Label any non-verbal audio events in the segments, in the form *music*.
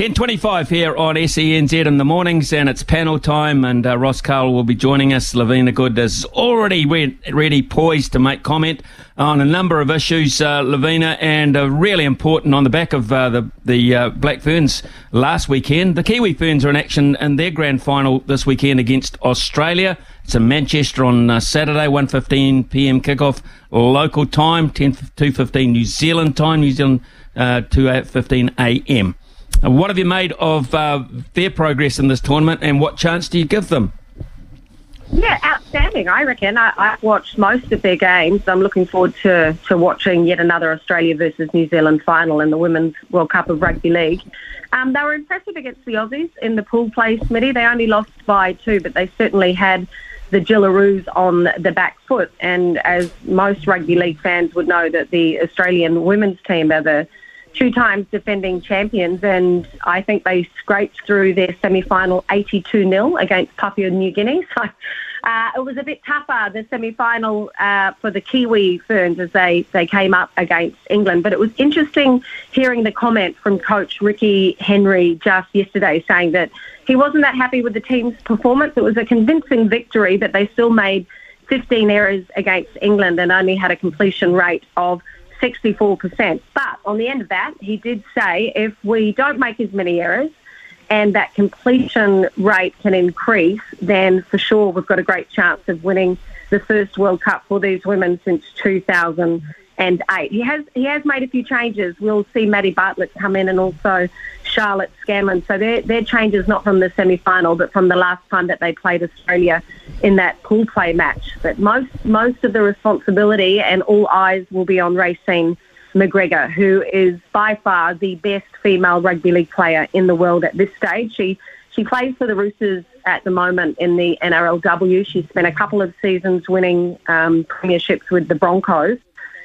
10.25 here on SENZ in the mornings and it's panel time and uh, Ross Karl will be joining us. Lavina Good is already re- ready poised to make comment on a number of issues, uh, Lavina, and uh, really important on the back of uh, the, the uh, Black Ferns last weekend. The Kiwi Ferns are in action in their grand final this weekend against Australia. It's in Manchester on uh, Saturday, 1.15pm kickoff local time, 10 2.15 New Zealand time, New Zealand uh, 2.15am. What have you made of uh, their progress in this tournament, and what chance do you give them? Yeah, outstanding. I reckon. I, I've watched most of their games. I'm looking forward to, to watching yet another Australia versus New Zealand final in the Women's World Cup of Rugby League. Um, they were impressive against the Aussies in the pool play, Smitty. They only lost by two, but they certainly had the Jillaroos on the back foot. And as most rugby league fans would know, that the Australian women's team are the two times defending champions, and I think they scraped through their semi final 82 0 against Papua New Guinea. *laughs* So uh, it was a bit tougher, the semi final uh, for the Kiwi Ferns as they, they came up against England. But it was interesting hearing the comment from coach Ricky Henry just yesterday saying that he wasn't that happy with the team's performance. It was a convincing victory, but they still made 15 errors against England and only had a completion rate of 64%. But on the end of that, he did say if we don't make as many errors and that completion rate can increase, then for sure we've got a great chance of winning the first World Cup for these women since 2008. He has he has made a few changes. We'll see Maddie Bartlett come in and also Charlotte Scanlon. So their their change is not from the semi final, but from the last time that they played Australia in that pool play match. But most most of the responsibility and all eyes will be on Raecene McGregor, who is by far the best female rugby league player in the world at this stage. She she plays for the Roosters at the moment in the NRLW. She spent a couple of seasons winning um, premierships with the Broncos.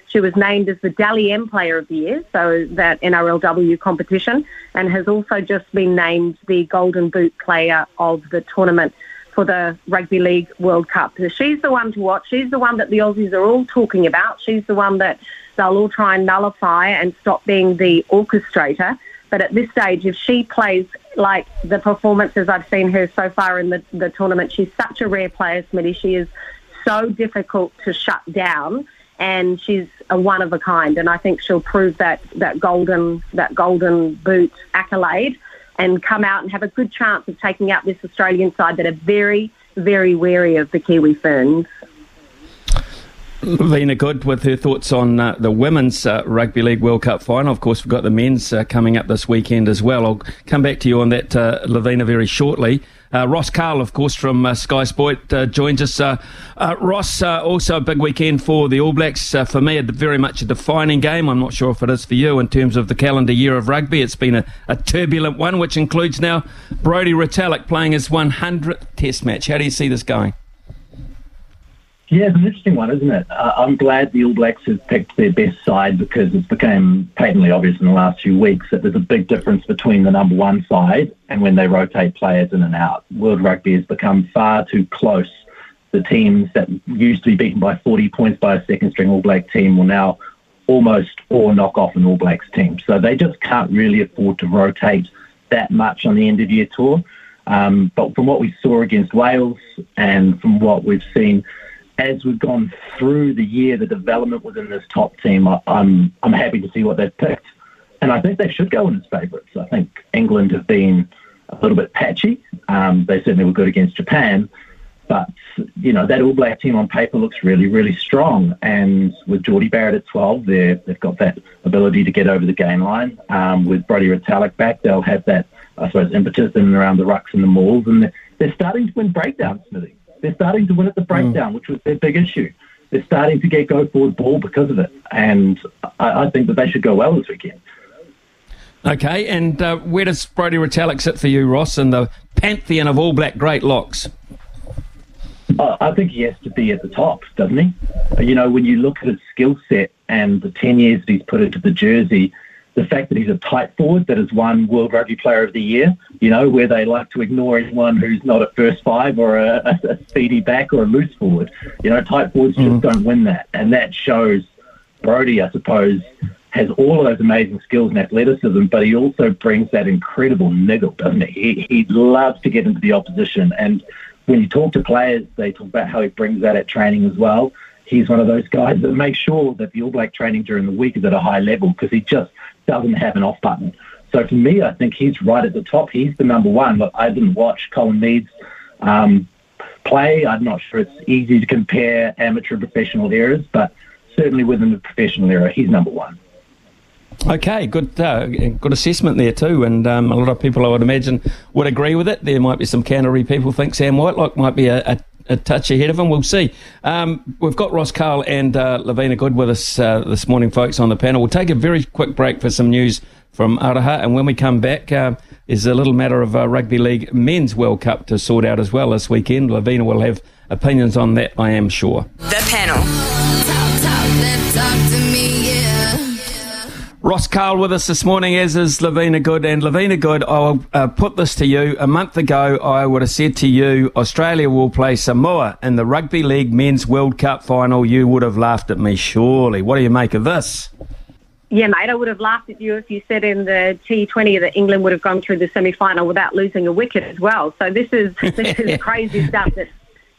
She was named as the Dally M Player of the Year, so that NRLW competition, and has also just been named the Golden Boot Player of the tournament for the Rugby League World Cup. So she's the one to watch. She's the one that the Aussies are all talking about. She's the one that they'll all try and nullify and stop being the orchestrator. But at this stage, if she plays like the performances I've seen her so far in the, the tournament, she's such a rare player, Smitty. She is so difficult to shut down and she's a one of a kind. And I think she'll prove that that golden that golden boot accolade and come out and have a good chance of taking out this Australian side that are very very wary of the Kiwi Ferns. Lavina Good with her thoughts on uh, the Women's uh, Rugby League World Cup final. Of course, we've got the men's uh, coming up this weekend as well. I'll come back to you on that, uh, Lavina, very shortly. Uh, Ross Karl, of course, from uh, Sky Sport, uh, joins us. Uh, uh, Ross, uh, also a big weekend for the All Blacks. for me, a, very much a defining game. I'm not sure if it is for you in terms of the calendar year of rugby. It's been a, a turbulent one, which includes now Brodie Retallick playing his 100th Test match. How do you see this going? Yeah, it's an interesting one, isn't it? Uh, I'm glad the All Blacks have picked their best side because it's become patently obvious in the last few weeks that there's a big difference between the number one side and when they rotate players in and out. World Rugby has become far too close. The teams that used to be beaten by 40 points by a second string All Black team will now almost all knock off an All Blacks team. So they just can't really afford to rotate that much on the end of year tour. Um, but from what we saw against Wales and from what we've seen as we've gone through the year, the development within this top team, I'm I'm happy to see what they've picked, and I think they should go in as favourites. I think England have been a little bit patchy. Um, they certainly were good against Japan, but you know that All Black team on paper looks really, really strong. And with Jordie Barrett at 12, they've got that ability to get over the game line. Um, with Brodie Retallick back, they'll have that, I suppose, impetus in and around the rucks and the mauls. And they're, they're starting to win breakdowns, Smithy. They're starting to win at the breakdown, mm. which was their big issue. They're starting to get go forward ball because of it. And I, I think that they should go well this weekend. Okay, and uh, where does Brodie Retallick sit for you, Ross, in the pantheon of All Black great locks? I think he has to be at the top, doesn't he? You know, when you look at his skill set and the 10 years that he's put into the jersey, the fact that he's a tight forward that has won World Rugby Player of the Year, you know, where they like to ignore anyone who's not a first five or a, a speedy back or a loose forward. You know, tight forwards mm-hmm. just don't win that. And that shows Brodie, I suppose, has all of those amazing skills and athleticism, but he also brings that incredible niggle, doesn't he? He, he loves to get into the opposition. And when you talk to players, they talk about how he brings that at training as well. He's one of those guys that makes sure that the All Black training during the week is at a high level because he just doesn't have an off button. So for me, I think he's right at the top. He's the number one. Look, I didn't watch Colin Meads um, play. I'm not sure it's easy to compare amateur professional eras, but certainly within the professional era, he's number one. Okay, good uh, good assessment there too, and um, a lot of people I would imagine would agree with it. There might be some Canterbury people think Sam Whitelock might be a, a, a touch ahead of him. We'll see. Um, we've got Ross Karl and uh, Lavina Good with us uh, this morning, folks, on the panel. We'll take a very quick break for some news from Araha, and when we come back, uh, is a little matter of uh, Rugby League Men's World Cup to sort out as well this weekend. Lavina will have opinions on that, I am sure. The panel. Ross Karl with us this morning, as is Lavina Good. And Lavina Good, I'll uh, put this to you. A month ago, I would have said to you, Australia will play Samoa in the Rugby League Men's World Cup final. You would have laughed at me, surely. What do you make of this? Yeah, mate, I would have laughed at you if you said in the T20 that England would have gone through the semi-final without losing a wicket as well. So this is this is *laughs* crazy stuff that's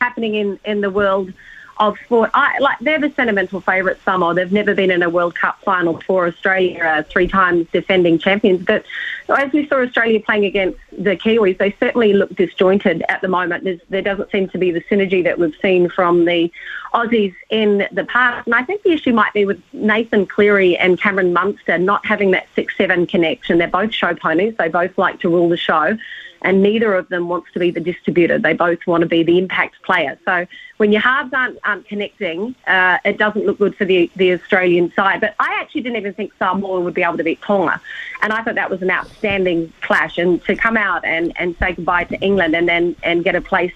happening in, in the world of sport. I like they're the sentimental favourites. Samoa. They've never been in a World Cup final for Australia, uh, three times defending champions. But as we saw Australia playing against the Kiwis, they certainly look disjointed at the moment. There's, there doesn't seem to be the synergy that we've seen from the Aussies in the past. And I think the issue might be with Nathan Cleary and Cameron Munster not having that six-seven connection. They're both show ponies. They both like to rule the show and neither of them wants to be the distributor. They both want to be the impact player. So when your halves aren't, aren't connecting, uh, it doesn't look good for the, the Australian side. But I actually didn't even think Samoa would be able to beat Tonga. And I thought that was an outstanding clash. And to come out and, and say goodbye to England and then and get a place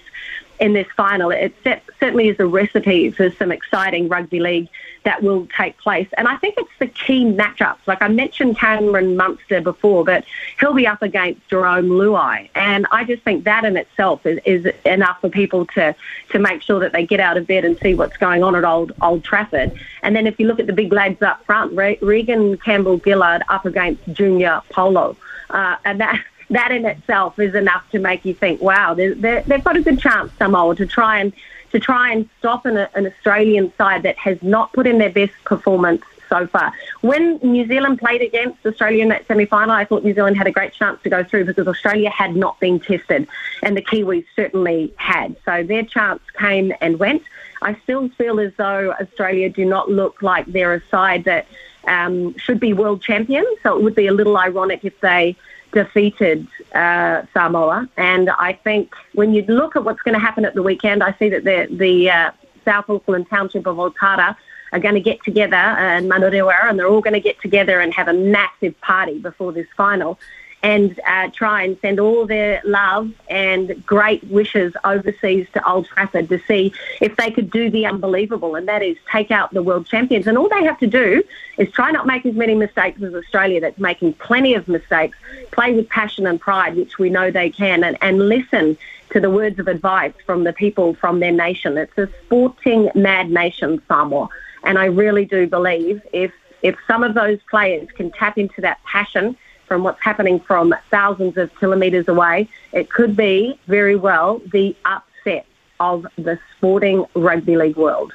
in this final. It certainly is a recipe for some exciting rugby league that will take place. And I think it's the key matchups. Like I mentioned Cameron Munster before, but he'll be up against Jarome Luai. And I just think that in itself is, is enough for people to, to make sure that they get out of bed and see what's going on at Old, Old Trafford. And then if you look at the big lads up front, Reagan Campbell Gillard up against Junior Paulo. Uh, and that that in itself is enough to make you think, wow, they're, they've got a good chance, Samoa, to try and to try and stop an, an Australian side that has not put in their best performance so far. When New Zealand played against Australia in that semi-final, I thought New Zealand had a great chance to go through because Australia had not been tested, and the Kiwis certainly had. So their chance came and went. I still feel as though Australia do not look like they're a side that um, should be world champions. So it would be a little ironic if they defeated uh, Samoa. And I think when you look at what's going to happen at the weekend, I see that the, the uh, South Auckland Township of Otara are going to get together and Manurewa, and they're all going to get together and have a massive party before this final and uh, try and send all their love and great wishes overseas to Old Trafford to see if they could do the unbelievable, and that is take out the world champions. And all they have to do is try not make as many mistakes as Australia, that's making plenty of mistakes, play with passion and pride, which we know they can, and, and listen to the words of advice from the people from their nation. It's a sporting mad nation, Samoa. And I really do believe if if some of those players can tap into that passion from what's happening from thousands of kilometres away, it could be very well the upset of the sporting rugby league world.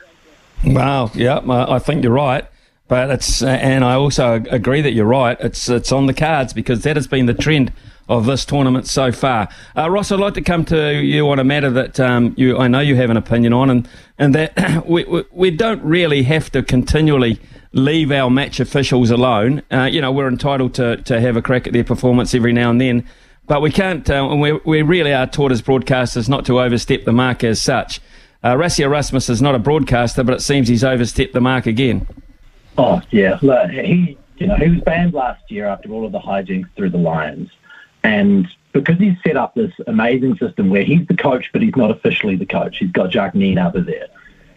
Wow, yeah, I think you're right. But it's, uh, and I also agree that you're right. It's, it's on the cards because that has been the trend of this tournament so far. Uh, Ross, I'd like to come to you on a matter that um, you, I know you have an opinion on, and, and that *clears throat* we, we, we don't really have to continually leave our match officials alone. Uh, you know, we're entitled to, to have a crack at their performance every now and then, but we can't, uh, and we, we really are taught as broadcasters not to overstep the mark as such. Uh, Rassie Erasmus is not a broadcaster, but it seems he's overstepped the mark again. Oh, yeah. Look, he, you know, he was banned last year after all of the hijinks through the Lions. And because he's set up this amazing system where he's the coach, but he's not officially the coach, he's got Jacques Nienaber there.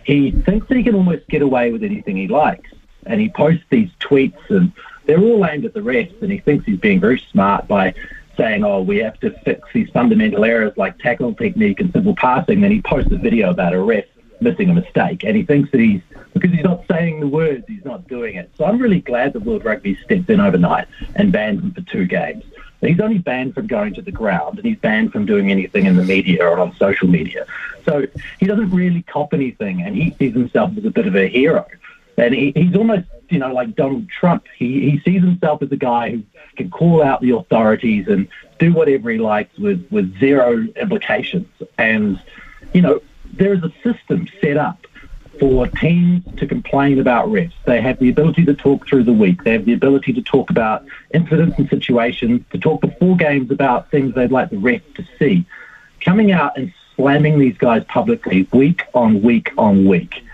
He thinks that he can almost get away with anything he likes. And he posts these tweets, and they're all aimed at the refs. And he thinks he's being very smart by saying, oh, we have to fix these fundamental errors like tackle technique and simple passing. Then he posts a video about a ref missing a mistake. And he thinks that he's, because he's not saying the words, he's not doing it. So I'm really glad that World Rugby stepped in overnight and banned him for two games. He's only banned from going to the ground and he's banned from doing anything in the media or on social media. So he doesn't really cop anything and he sees himself as a bit of a hero. And he, he's almost, you know, like Donald Trump. He, he sees himself as a guy who can call out the authorities and do whatever he likes with, with zero implications. And, you know, there is a system set up for teams to complain about refs. They have the ability to talk through the week. They have the ability to talk about incidents and situations, to talk before games about things they'd like the ref to see. Coming out and slamming these guys publicly week on week on week,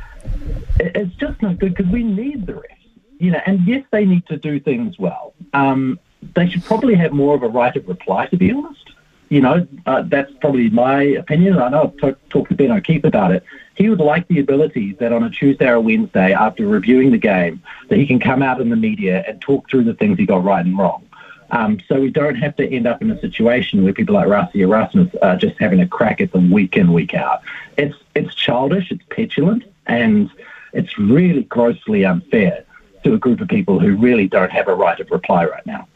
it's just not good because we need the refs. You know, and yes, they need to do things well. Um, they should probably have more of a right of reply, to be honest you know, uh, that's probably my opinion. I know I've t- talked to Ben O'Keeffe about it. He would like the ability that on a Tuesday or Wednesday, after reviewing the game, that he can come out in the media and talk through the things he got right and wrong. Um, so we don't have to end up in a situation where people like Rassie Erasmus are just having a crack at them week in, week out. It's it's childish, it's petulant, and it's really grossly unfair to a group of people who really don't have a right of reply right now.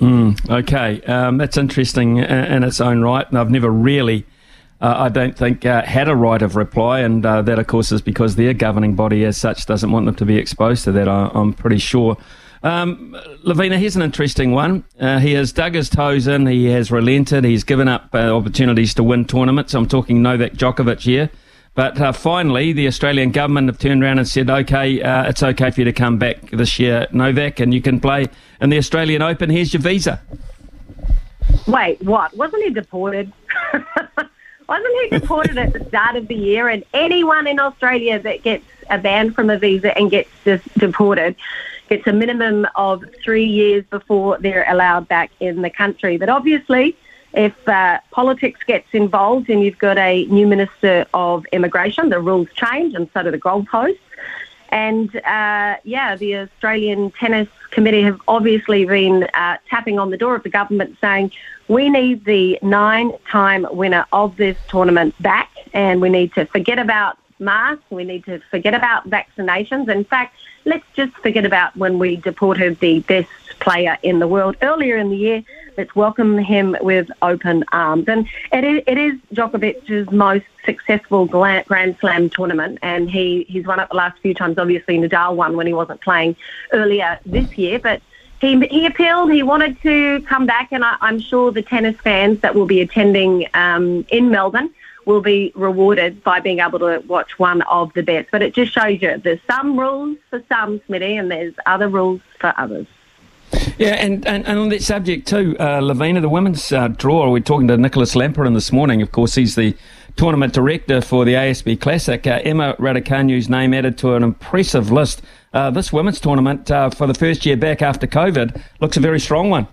Mm, okay, um, that's interesting in its own right, and I've never really, uh, I don't think, uh, had a right of reply, and uh, that, of course, is because their governing body, as such, doesn't want them to be exposed to that. I, am pretty sure. Um, Lavina, here's an interesting one. Uh, he has dug his toes in. He has relented. He's given up uh, opportunities to win tournaments. I'm talking Novak Djokovic here. But uh, finally, the Australian government have turned around and said, okay, uh, it's okay for you to come back this year, Novak, and you can play in the Australian Open. Here's your visa. Wait, what? Wasn't he deported? *laughs* Wasn't he deported at the start of the year? And anyone in Australia that gets a ban from a visa and gets deported gets a minimum of three years before they're allowed back in the country. But obviously, if uh, politics gets involved and you've got a new Minister of Immigration, the rules change and so do the goalposts. And uh, yeah, the Australian Tennis Committee have obviously been uh, tapping on the door of the government saying we need the nine time winner of this tournament back and we need to forget about masks, we need to forget about vaccinations. In fact, let's just forget about when we deported the best player in the world earlier in the year. Let's welcome him with open arms. And it is, it is Djokovic's most successful Grand Slam tournament, and he, he's won it the last few times. Obviously, Nadal won when he wasn't playing earlier this year, but he, he appealed. He wanted to come back, and I, am sure the tennis fans that will be attending um, in Melbourne will be rewarded by being able to watch one of the best. But it just shows you there's some rules for some, Smitty, and there's other rules for others. Yeah, and, and, and on that subject too, uh, Lavina, the women's uh, draw, we're talking to Nicolas Lamperin this morning. Of course, he's the tournament director for the ASB Classic. Uh, Emma Raducanu's name added to an impressive list. Uh, this women's tournament, uh, for the first year back after COVID, looks a very strong one.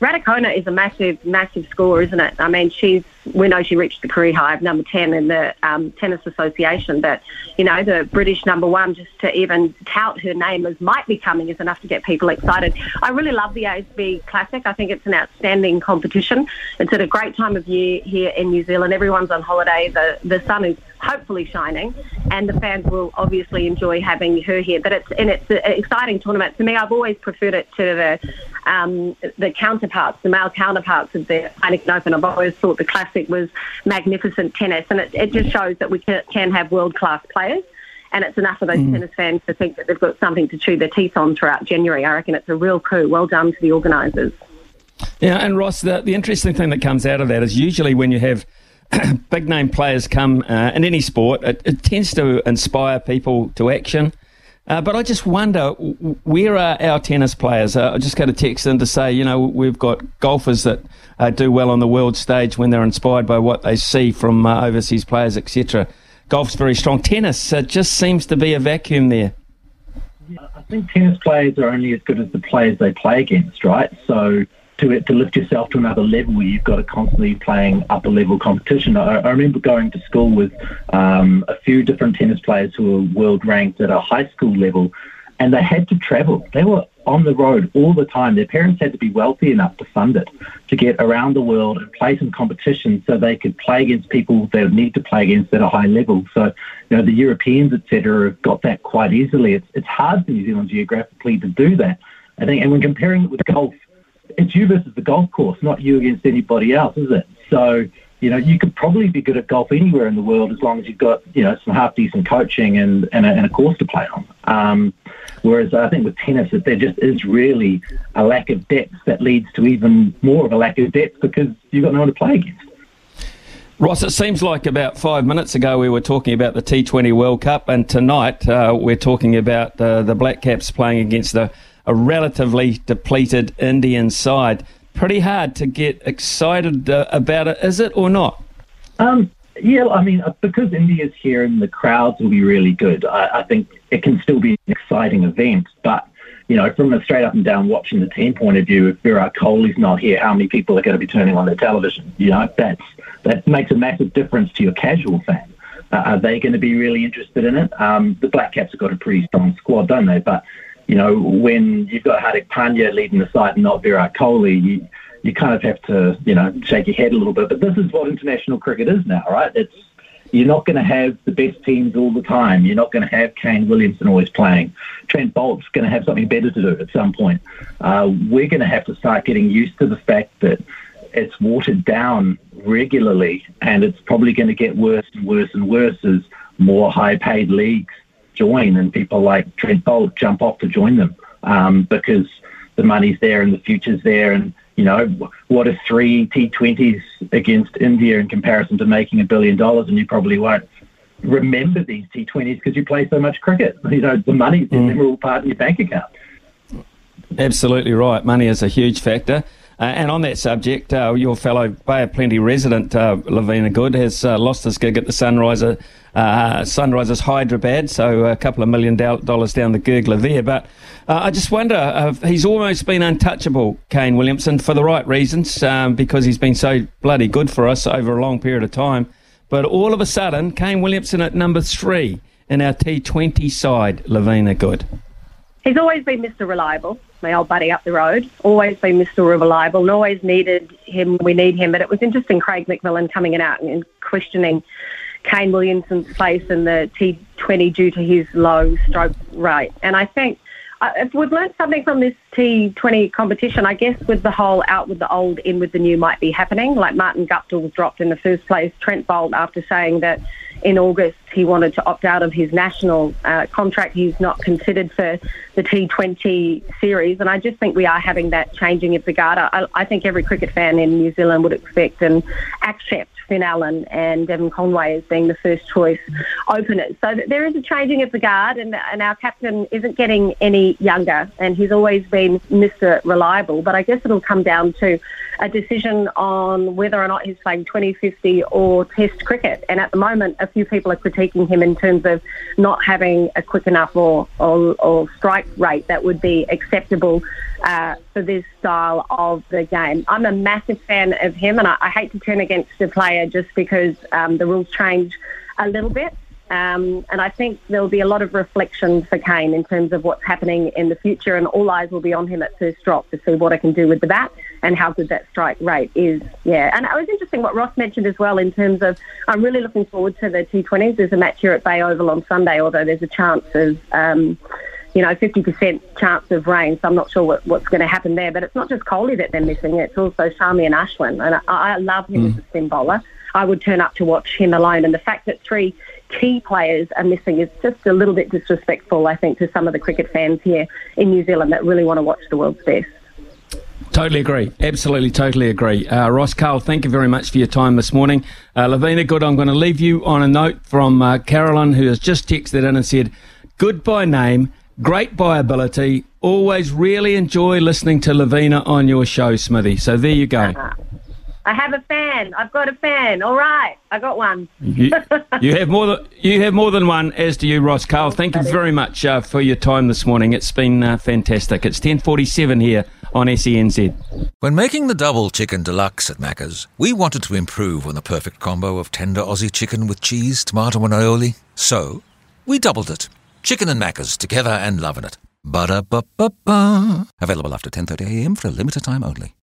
Raducanu is a massive, massive score, isn't it? I mean, she's we know she reached the career high of number 10 in the um, Tennis Association, but, you know, the British number one, just to even tout her name as might be coming is enough to get people excited. I really love the ASB Classic. I think it's an outstanding competition. It's at a great time of year here in New Zealand. Everyone's on holiday. The, the sun is hopefully shining, and the fans will obviously enjoy having her here. But it's and it's an exciting tournament. To me, I've always preferred it to the um, the counterparts, the male counterparts of the Heineken Open. I've always thought the classic was magnificent tennis, and it, it just shows that we can, can have world class players. And it's enough for those mm. tennis fans to think that they've got something to chew their teeth on throughout January. I reckon it's a real coup. Well done to the organisers. Yeah, and Ross, the, the interesting thing that comes out of that is usually when you have *clears throat* big name players come uh, in any sport, it, it, tends to inspire people to action. Uh, but I just wonder, where are our tennis players? Uh, I just got a text in to say, you know, we've got golfers that uh, do well on the world stage when they're inspired by what they see from uh, overseas players, etc. Golf's very strong. Tennis uh, just seems to be a vacuum there. Yeah, I think tennis players are only as good as the players they play against, right? So to to lift yourself to another level, where you've got to constantly playing upper level competition. I, I remember going to school with um, a few different tennis players who were world ranked at a high school level, and they had to travel. They were on the road all the time. Their parents had to be wealthy enough to fund it to get around the world and play some competition so they could play against people they would need to play against at a high level. So, you know, the Europeans, etc., have got that quite easily. It's it's hard for New Zealand geographically to do that. I think, and when comparing it with golf, it's you versus the golf course, not you against anybody else, is it? So, you know, you could probably be good at golf anywhere in the world as long as you've got, you know, some half decent coaching and, and, a, and a course to play on. Um, whereas I think with tennis, that there just is really a lack of depth that leads to even more of a lack of depth because you've got no one to play against. Ross, it seems like about five minutes ago we were talking about the T20 World Cup, and tonight uh, we're talking about uh, the Black Caps playing against the a relatively depleted Indian side. Pretty hard to get excited uh, about it, is it or not? Um, yeah, I mean, uh, because India's here and the crowds will be really good, I, I think it can still be an exciting event. But, you know, from a straight up and down watching the team point of view, if Virat Kohli's not here, how many people are going to be turning on their television? You know, that's, that makes a massive difference to your casual fan. Uh, are they going to be really interested in it? Um, the Black Caps have got a pretty strong squad, don't they? But you know, when you've got Hardik Pandya leading the side and not Virat Kohli, you, you kind of have to, you know, shake your head a little bit. But this is what international cricket is now, right? It's you're not going to have the best teams all the time. You're not going to have Kane Williamson always playing. Trent Boult's going to have something better to do at some point. Uh, we're going to have to start getting used to the fact that it's watered down regularly, and it's probably going to get worse and worse and worse as more high-paid leagues join and people like Trent Boult jump off to join them um, because the money's there and the future's there. And, you know, what are three T20s against India in comparison to making a billion dollars? And you probably won't remember these T20s because you play so much cricket. *laughs* You know, the money's mm. never all part in your bank account. Absolutely right. Money is a huge factor. Uh, and on that subject, uh, your fellow Bay of Plenty resident, uh, Lavina Good, has uh, lost his gig at the Sunriser, uh, Sunrisers Hyderabad, so a couple of million dollars down the gurgler there. But uh, I just wonder, he's almost been untouchable, Kane Williamson, for the right reasons, um, because he's been so bloody good for us over a long period of time. But all of a sudden, Kane Williamson at number three in our T20 side, Lavina Good. He's always been Mr. Reliable my old buddy up the road. Always been Mr. Reliable and always needed him. We need him. But it was interesting, Craig McMillan coming in out and questioning Kane Williamson's place in the T20 due to his low stroke rate. And I think if we've learned something from this T20 competition, I guess with the whole out with the old, in with the new might be happening. Like Martin Guptill was dropped in the first place. Trent Boult, after saying that in August he wanted to opt out of his national uh, contract. He's not considered for the T20 series, and I just think we are having that changing of the guard. I, I think every cricket fan in New Zealand would expect and accept Finn Allen and Devon Conway as being the first choice openers. So there is a changing of the guard, and, and our captain isn't getting any younger, and he's always been Mr. Reliable. But I guess it'll come down to a decision on whether or not he's playing 2050 or Test cricket. And at the moment, a few people are critiquing him in terms of not having a quick enough or, or, or strike rate that would be acceptable uh, for this style of the game. I'm a massive fan of him, and I, I hate to turn against a player just because um, the rules change a little bit. Um, and I think there'll be a lot of reflection for Kane in terms of what's happening in the future, and all eyes will be on him at first drop to see what I can do with the bat and how good that strike rate is. Yeah, and it was interesting what Ross mentioned as well in terms of I'm really looking forward to the T20s. There's a match here at Bay Oval on Sunday, although there's a chance of. Um, you know, 50% chance of rain. So I'm not sure what, what's going to happen there. But it's not just Kohli that they're missing; it's also Shami and Ashwin, and I, I love him mm. as a spin bowler. I would turn up to watch him alone, and the fact that three key players are missing is just a little bit disrespectful, I think, to some of the cricket fans here in New Zealand that really want to watch the world's best. Totally agree. Absolutely, totally agree. Uh, Ross Karl, thank you very much for your time this morning. Uh, Lavina Good, I'm going to leave you on a note from uh, Carolyn, who has just texted in and said, Good by name, great by ability. Always really enjoy listening to Lavina on your show, Smithy. So there you go. Uh-huh. I have a fan. I've got a fan. All right, I got one. you, you, have more than you have more than one. As do you, Ross Karl. Thank you very much uh, for your time this morning. It's been uh, fantastic. It's ten forty seven here on SENZ. When making the double chicken deluxe at Macca's, we wanted to improve on the perfect combo of tender Aussie chicken with cheese, tomato, and aioli. So we doubled it. Chicken and Macca's together and loving it. Ba da ba ba ba. Available after ten thirty a.m. for a limited time only.